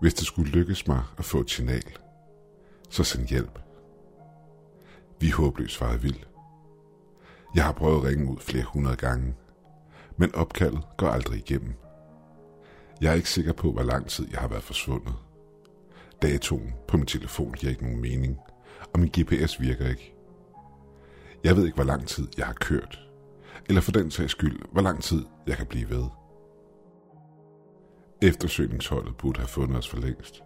Hvis det skulle lykkes mig at få et signal, så send hjælp. Vi er håbløst faret vild. Jeg har prøvet at ringe ud flere hundrede gange, men opkaldet går aldrig igennem. Jeg er ikke sikker på, hvor lang tid jeg har været forsvundet. Datoen på min telefon giver ikke nogen mening, og min GPS virker ikke. Jeg ved ikke, hvor lang tid jeg har kørt, eller for den sags skyld, hvor lang tid jeg kan blive ved. Eftersøgningsholdet burde have fundet os for længst.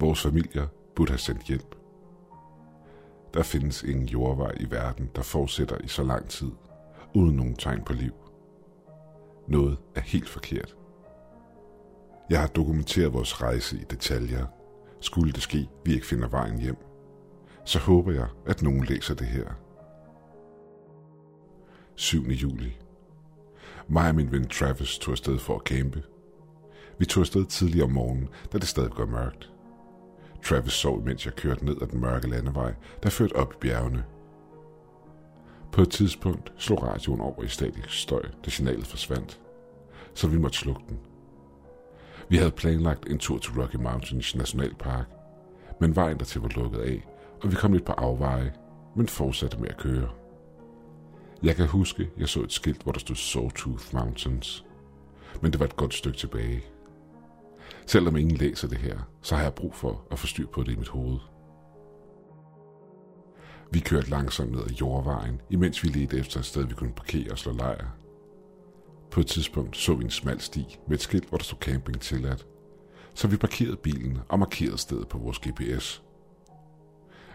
Vores familier burde have sendt hjælp. Der findes ingen jordvej i verden, der fortsætter i så lang tid, uden nogen tegn på liv. Noget er helt forkert. Jeg har dokumenteret vores rejse i detaljer. Skulle det ske, vi ikke finder vejen hjem, så håber jeg, at nogen læser det her. 7. juli. Mig og min ven Travis tog afsted for at campe. Vi tog afsted tidligere om morgenen, da det stadig var mørkt. Travis sov, mens jeg kørte ned ad den mørke landevej, der førte op i bjergene. På et tidspunkt slog radioen over i statisk støj, da signalet forsvandt, så vi måtte slukke den. Vi havde planlagt en tur til Rocky Mountains Nationalpark, men vejen dertil var lukket af, og vi kom lidt på afveje, men fortsatte med at køre. Jeg kan huske, jeg så et skilt, hvor der stod Sawtooth Mountains, men det var et godt stykke tilbage. Selvom ingen læser det her, så har jeg brug for at få styr på det i mit hoved. Vi kørte langsomt ned ad jordvejen, imens vi ledte efter et sted, vi kunne parkere og slå lejr. På et tidspunkt så vi en smal sti med et skilt, hvor der stod camping tilladt. Så vi parkerede bilen og markerede stedet på vores GPS.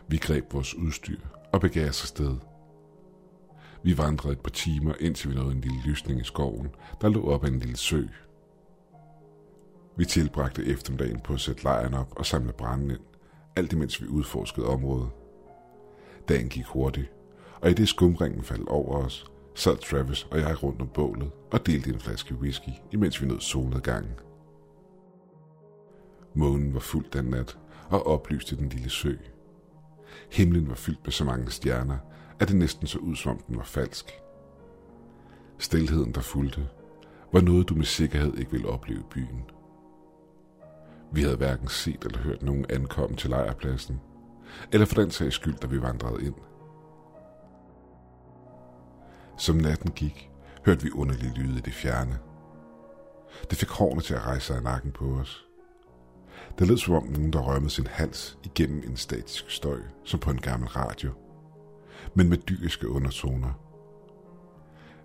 Vi greb vores udstyr og begav os afsted. Vi vandrede et par timer, indtil vi nåede en lille lysning i skoven, der lå op ad en lille sø. Vi tilbragte eftermiddagen på at sætte lejren op og samle branden ind, alt imens vi udforskede området. Dagen gik hurtigt, og i det skumringen faldt over os, sad Travis og jeg rundt om bålet og delte en flaske whisky, imens vi nåede solnedgangen. Månen var fuld den nat og oplyste den lille sø. Himlen var fyldt med så mange stjerner, at det næsten så ud, som om den var falsk. Stilheden, der fulgte, var noget, du med sikkerhed ikke ville opleve i byen. Vi havde hverken set eller hørt nogen ankomme til lejrpladsen, eller for den sags skyld, da vi vandrede ind. Som natten gik, hørte vi underlige lyde i det fjerne. Det fik hårene til at rejse sig i nakken på os. Det lød som om nogen, der rømmede sin hals igennem en statisk støj, som på en gammel radio, men med dyriske undertoner.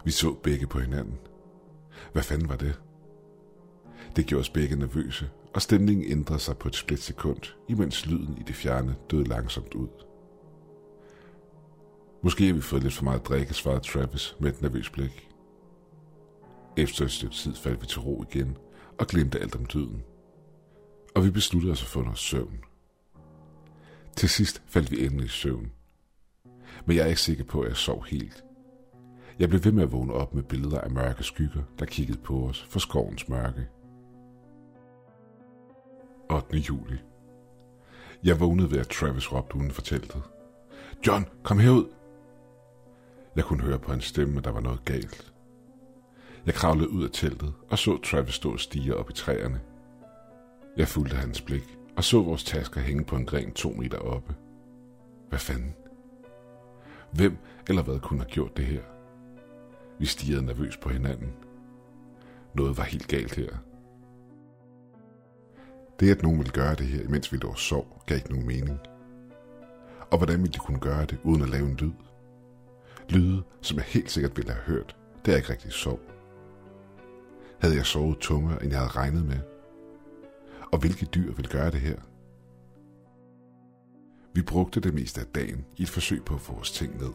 Vi så begge på hinanden. Hvad fanden var det? Det gjorde os begge nervøse, og stemningen ændrede sig på et splitsekund, imens lyden i det fjerne døde langsomt ud. Måske har vi fået lidt for meget drikke, svarede Travis med et nervøst blik. Efter et stykke tid faldt vi til ro igen og glemte alt om døden. Og vi besluttede os at få noget søvn. Til sidst faldt vi endelig i søvn. Men jeg er ikke sikker på, at jeg sov helt. Jeg blev ved med at vågne op med billeder af mørke skygger, der kiggede på os fra skovens mørke. 8. juli. Jeg vågnede ved, at Travis råbte uden for teltet. John, kom herud! Jeg kunne høre på hans stemme, at der var noget galt. Jeg kravlede ud af teltet og så Travis stå og stige op i træerne. Jeg fulgte hans blik og så vores tasker hænge på en gren to meter oppe. Hvad fanden? Hvem eller hvad kunne have gjort det her? Vi stirrede nervøst på hinanden. Noget var helt galt her. Det, at nogen ville gøre det her, imens vi lå og sov, gav ikke nogen mening. Og hvordan ville de kunne gøre det, uden at lave en lyd? Lyde, som jeg helt sikkert ville have hørt, det er ikke rigtig sov. Havde jeg sovet tungere, end jeg havde regnet med? Og hvilke dyr ville gøre det her? Vi brugte det meste af dagen i et forsøg på at få vores ting ned.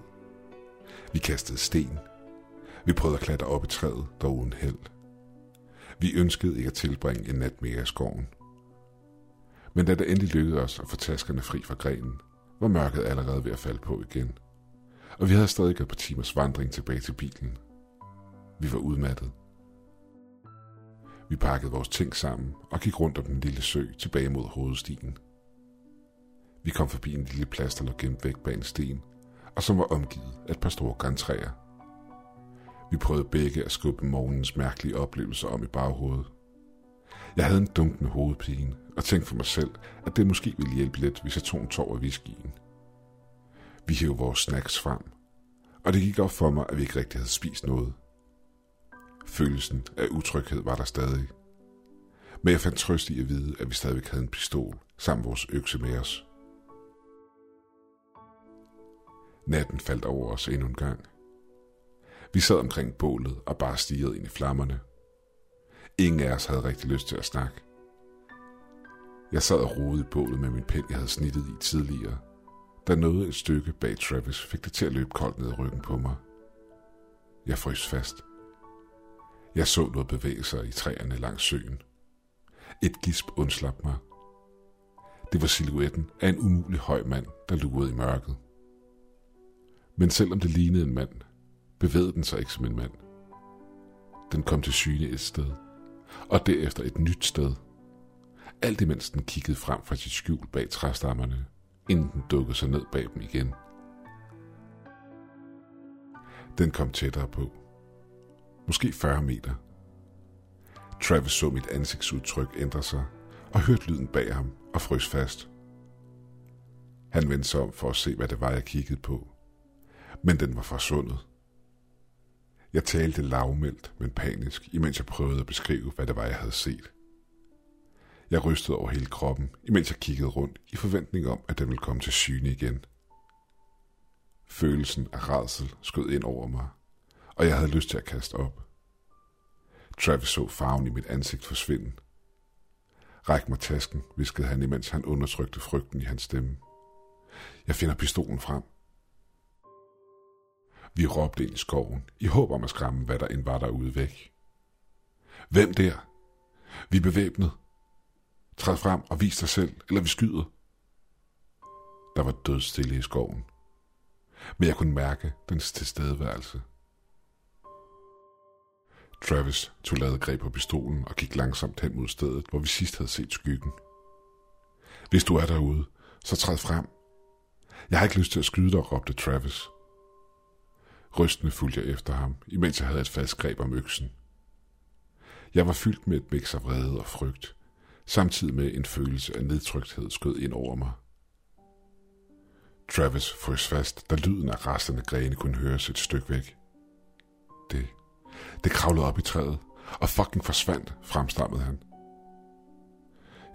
Vi kastede sten. Vi prøvede at klatre op i træet, dog uden held. Vi ønskede ikke at tilbringe en nat mere i skoven. Men da det endelig lykkedes os at få taskerne fri fra grenen, var mørket allerede ved at falde på igen. Og vi havde stadig et par timers vandring tilbage til bilen. Vi var udmattet. Vi pakkede vores ting sammen og gik rundt om den lille sø tilbage mod hovedstien. Vi kom forbi en lille plads, der lå gemt væk bag en sten, og som var omgivet af et par store græntræer. Vi prøvede begge at skubbe morgens mærkelige oplevelser om i baghovedet. Jeg havde en dunkende hovedpine, og tænkte for mig selv, at det måske ville hjælpe lidt, hvis jeg tog en tår af whiskyen. Vi hævde vores snacks frem, og det gik op for mig, at vi ikke rigtig havde spist noget. Følelsen af utryghed var der stadig. Men jeg fandt trøst i at vide, at vi stadigvæk havde en pistol samt vores økse med os. Natten faldt over os endnu en gang. Vi sad omkring bålet og bare stirrede ind i flammerne. Ingen af os havde rigtig lyst til at snakke. Jeg sad og rodede i bålet med min pind, jeg havde snittet i tidligere, da noget et stykke bag Travis fik det til at løbe koldt ned ryggen på mig. Jeg frøs fast. Jeg så noget bevæge sig i træerne langs søen. Et gisp undslap mig. Det var silhuetten af en umulig høj mand, der lurede i mørket. Men selvom det lignede en mand, bevægede den sig ikke som en mand. Den kom til syne et sted, og derefter et nyt sted. Alt imens den kiggede frem fra sit skjul bag træstammerne, inden den dukkede sig ned bag dem igen. Den kom tættere på. Måske 40 meter. Travis så mit ansigtsudtryk ændre sig, og hørte lyden bag ham og frøs fast. Han vendte sig om for at se, hvad det var, jeg kiggede på. Men den var forsvundet. Jeg talte lavmældt, men panisk, imens jeg prøvede at beskrive, hvad det var, jeg havde set. Jeg rystede over hele kroppen, imens jeg kiggede rundt i forventning om, at den ville komme til syne igen. Følelsen af rædsel skød ind over mig, og jeg havde lyst til at kaste op. Travis så farven i mit ansigt forsvinde. Ræk mig tasken, viskede han, imens han undertrykte frygten i hans stemme. Jeg finder pistolen frem. Vi råbte ind i skoven, i håb om at skræmme, hvad der end var derude væk. Hvem der? Vi er bevæbnet. Træd frem og vis dig selv, eller vi skyder. Der var dødstille i skoven. Men jeg kunne mærke dens tilstedeværelse. Travis tog lavet greb på pistolen og gik langsomt hen mod stedet, hvor vi sidst havde set skyggen. Hvis du er derude, så træd frem. Jeg har ikke lyst til at skyde dig, råbte Travis. Rystende fulgte jeg efter ham, imens jeg havde et fast greb om øksen. Jeg var fyldt med et mix af vrede og frygt, samtidig med en følelse af nedtrykthed skød ind over mig. Travis frøs fast, da lyden af resterne grene kunne høres et stykke væk. Det, det kravlede op i træet, og fucking forsvandt, fremstammede han.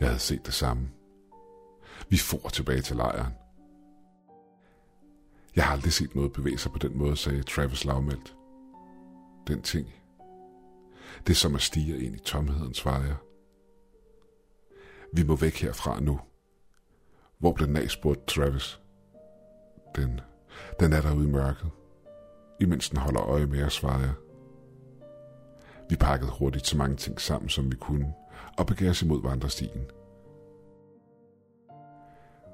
Jeg havde set det samme. Vi for tilbage til lejren. Jeg har aldrig set noget bevæge sig på den måde, sagde Travis lavmældt. Den ting. Det er som at stige ind i tomheden, svarede jeg. Vi må væk herfra nu. Hvor blev den af, spurgte Travis. Den, den er derude i mørket. Imens den holder øje med os, svarede jeg. Vi pakkede hurtigt så mange ting sammen, som vi kunne, og begav os imod vandrestien.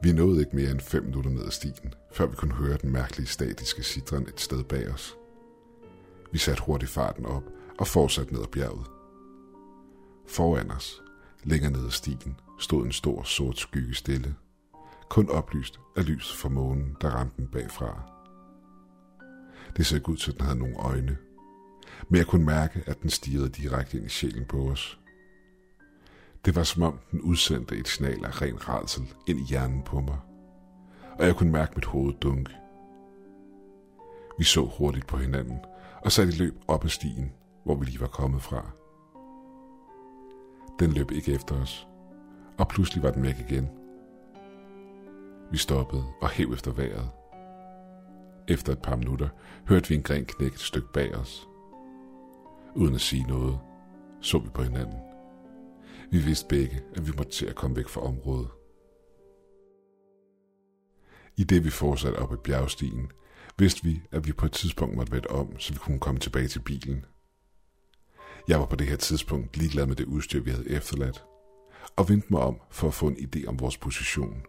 Vi nåede ikke mere end fem minutter ned ad stien, før vi kunne høre den mærkelige statiske sidren et sted bag os. Vi satte hurtigt farten op og fortsatte ned ad bjerget. Foran os, længere ned ad stien, stod en stor sort skygge stille, kun oplyst af lys fra månen, der ramte den bagfra. Det så ikke ud til, at den havde nogle øjne, men jeg kunne mærke, at den stirrede direkte ind i sjælen på os. Det var som om den udsendte et signal af ren rædsel ind i hjernen på mig, og jeg kunne mærke mit hoved dunke. Vi så hurtigt på hinanden og satte i løb op ad stien, hvor vi lige var kommet fra. Den løb ikke efter os, og pludselig var den væk igen. Vi stoppede og hæv efter vejret. Efter et par minutter hørte vi en gren knække et stykke bag os. Uden at sige noget, så vi på hinanden. Vi vidste begge, at vi måtte til at komme væk fra området. I det vi fortsatte op ad bjergstien, vidste vi, at vi på et tidspunkt måtte vende om, så vi kunne komme tilbage til bilen. Jeg var på det her tidspunkt ligeglad med det udstyr, vi havde efterladt, og vendte mig om for at få en idé om vores position.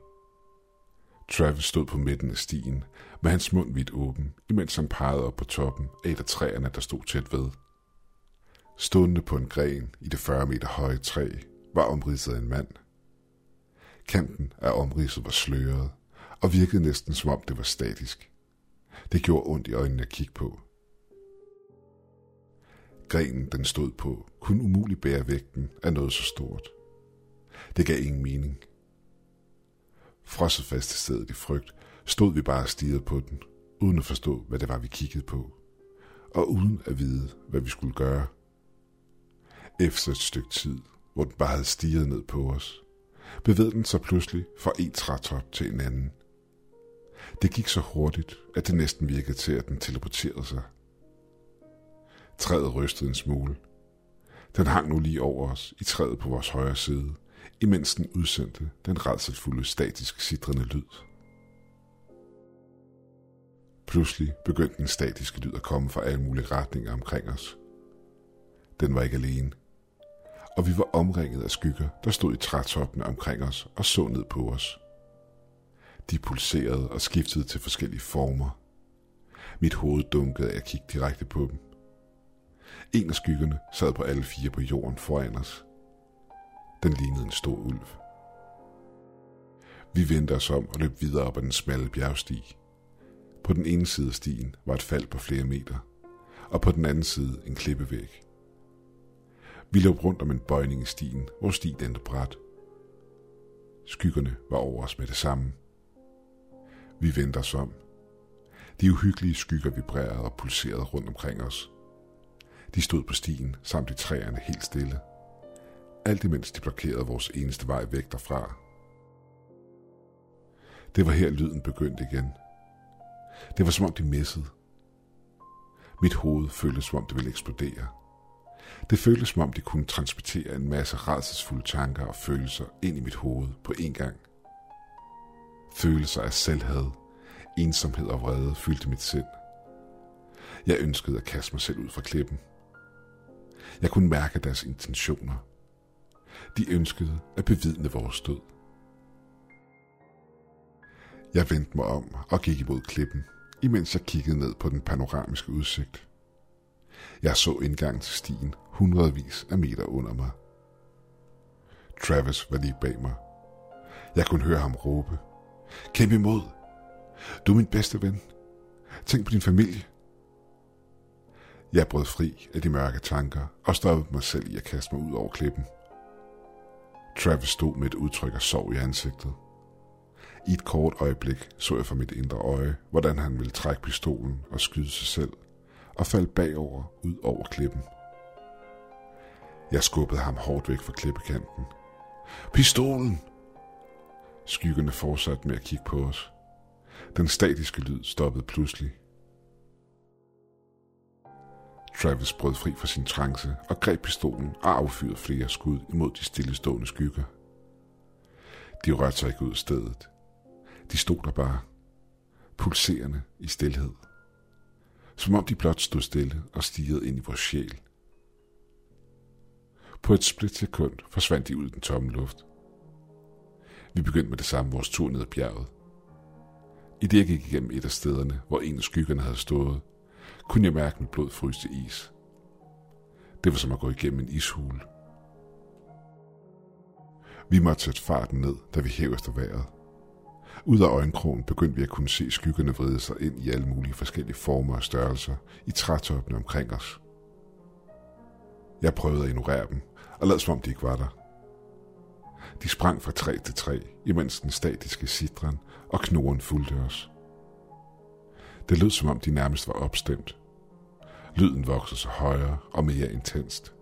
Travis stod på midten af stien, med hans mund vidt åben, imens han pegede op på toppen af et af træerne, der stod tæt ved. Stående på en gren i det 40 meter høje træ var omridset af en mand. Kanten af omridset var sløret og virkede næsten som om det var statisk. Det gjorde ondt i øjnene at kigge på. Grenen, den stod på, kunne umuligt bære vægten af noget så stort. Det gav ingen mening. Frosset fast til stedet i frygt, stod vi bare og stirrede på den, uden at forstå, hvad det var, vi kiggede på, og uden at vide, hvad vi skulle gøre. Efter et stykke tid, hvor den bare havde stiget ned på os, bevægede den sig pludselig fra en trætop til en anden. Det gik så hurtigt, at det næsten virkede til, at den teleporterede sig. Træet rystede en smule. Den hang nu lige over os i træet på vores højre side, imens den udsendte den redselfulde statisk sidrende lyd. Pludselig begyndte den statiske lyd at komme fra alle mulige retninger omkring os. Den var ikke alene. Og vi var omringet af skygger, der stod i trætoppene omkring os og så ned på os. De pulserede og skiftede til forskellige former. Mit hoved dunkede af at kigge direkte på dem. En af skyggerne sad på alle fire på jorden foran os. Den lignede en stor ulv. Vi vendte os om og løb videre op ad den smalle bjergsti. På den ene side af stien var et fald på flere meter, og på den anden side en klippevæg. Vi løb rundt om en bøjning i stien, hvor stien endte bræt. Skyggerne var over os med det samme. Vi vendte os om. De uhyggelige skygger vibrerede og pulserede rundt omkring os. De stod på stien samt i træerne helt stille. Alt imens de blokerede vores eneste vej væk derfra. Det var her lyden begyndte igen. Det var som om de missede. Mit hoved føltes som om det ville eksplodere. Det føltes som om de kunne transportere en masse rædselsfulde tanker og følelser ind i mit hoved på én gang. Følelser af selvhed, ensomhed og vrede fyldte mit sind. Jeg ønskede at kaste mig selv ud fra klippen. Jeg kunne mærke deres intentioner. De ønskede at bevidne vores død. Jeg vendte mig om og gik imod klippen, imens jeg kiggede ned på den panoramiske udsigt. Jeg så indgang til stien hundredvis af meter under mig. Travis var lige bag mig. Jeg kunne høre ham råbe. Kæmp imod! Du er min bedste ven. Tænk på din familie. Jeg brød fri af de mørke tanker og stoppede mig selv i at kaste mig ud over klippen. Travis stod med et udtryk af sorg i ansigtet. I et kort øjeblik så jeg fra mit indre øje, hvordan han ville trække pistolen og skyde sig selv, og falde bagover ud over klippen. Jeg skubbede ham hårdt væk fra klippekanten. Pistolen! Skyggerne fortsatte med at kigge på os. Den statiske lyd stoppede pludselig. Travis brød fri fra sin trance og greb pistolen og affyrede flere skud imod de stillestående skygger. De rørte sig ikke ud af stedet. De stod der bare, pulserende i stilhed. Som om de blot stod stille og stirrede ind i vores sjæl. På et splitsekund forsvandt de ud i den tomme luft. Vi begyndte med det samme vores tur ned ad bjerget. I det jeg gik igennem et af stederne, hvor en af skyggerne havde stået, kunne jeg mærke mit blod fryse til is. Det var som at gå igennem en ishule. Vi måtte sætte farten ned, da vi hæv efter vejret. Ud af øjenkrogen begyndte vi at kunne se skyggerne vride sig ind i alle mulige forskellige former og størrelser i trætoppene omkring os. Jeg prøvede at ignorere dem, og lad som om de ikke var der. De sprang fra træ til træ, imens den statiske sidren og knoren fulgte os. Det lød som om de nærmest var opstemt. Lyden voksede sig højere og mere intenst.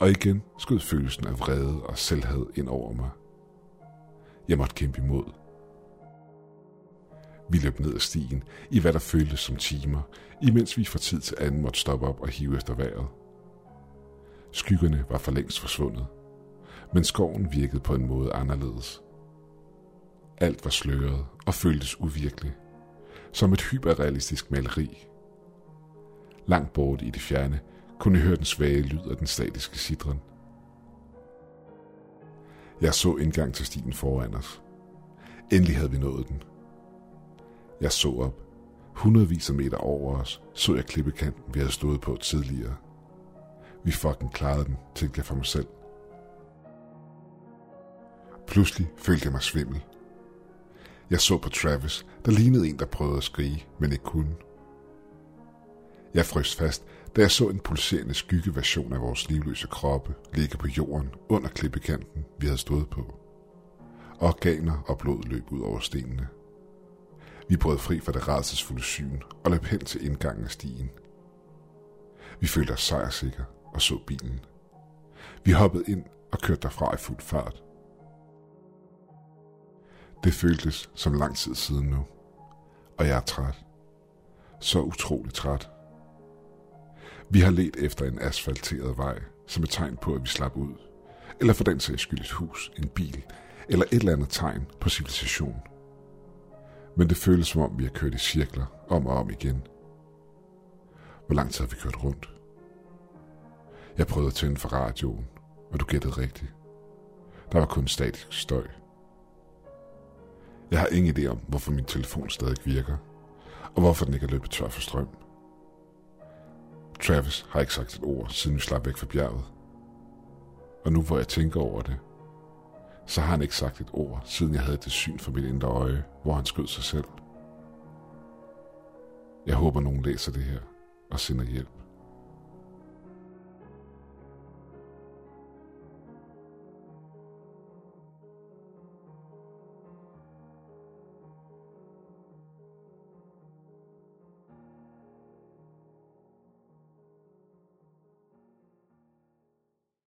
Og igen skød følelsen af vrede og selvhed ind over mig. Jeg måtte kæmpe imod. Vi løb ned ad stien i hvad der føltes som timer, imens vi fra tid til anden måtte stoppe op og hive efter vejret. Skyggerne var for længst forsvundet, men skoven virkede på en måde anderledes. Alt var sløret og føltes uvirkeligt, som et hyperrealistisk maleri. Langt bort i det fjerne kunne jeg høre den svage lyd af den statiske sidren. Jeg så indgang til stien foran os. Endelig havde vi nået den. Jeg så op. Hundredvis af meter over os så jeg klippekanten, vi havde stået på tidligere. Vi fucking klarede den, tænkte jeg for mig selv. Pludselig følte jeg mig svimmel. Jeg så på Travis, der lignede en, der prøvede at skrige, men ikke kunne. Jeg frøs fast, da jeg så en pulserende skyggeversion af vores livløse kroppe ligge på jorden under klippekanten, vi havde stået på. Organer og blod løb ud over stenene. Vi brød fri fra det redselsfulde syn og løb hen til indgangen af stien. Vi følte os sejrsikre og så bilen. Vi hoppede ind og kørte derfra i fuld fart. Det føltes som lang tid siden nu, og jeg er træt. Så utroligt træt. Vi har let efter en asfalteret vej, som et tegn på, at vi slap ud. Eller for den sags skyld et hus, en bil, eller et eller andet tegn på civilisation. Men det føles som om, vi har kørt i cirkler om og om igen. Hvor lang tid har vi kørt rundt? Jeg prøvede at tænde for radioen, og du gættede rigtigt. Der var kun statisk støj. Jeg har ingen idé om, hvorfor min telefon stadig virker, og hvorfor den ikke er løbet tør for strøm. Travis har ikke sagt et ord, siden vi slap væk fra bjerget. Og nu hvor jeg tænker over det, så har han ikke sagt et ord, siden jeg havde det syn for mit indre øje, hvor han skød sig selv. Jeg håber, nogen læser det her og sender hjælp.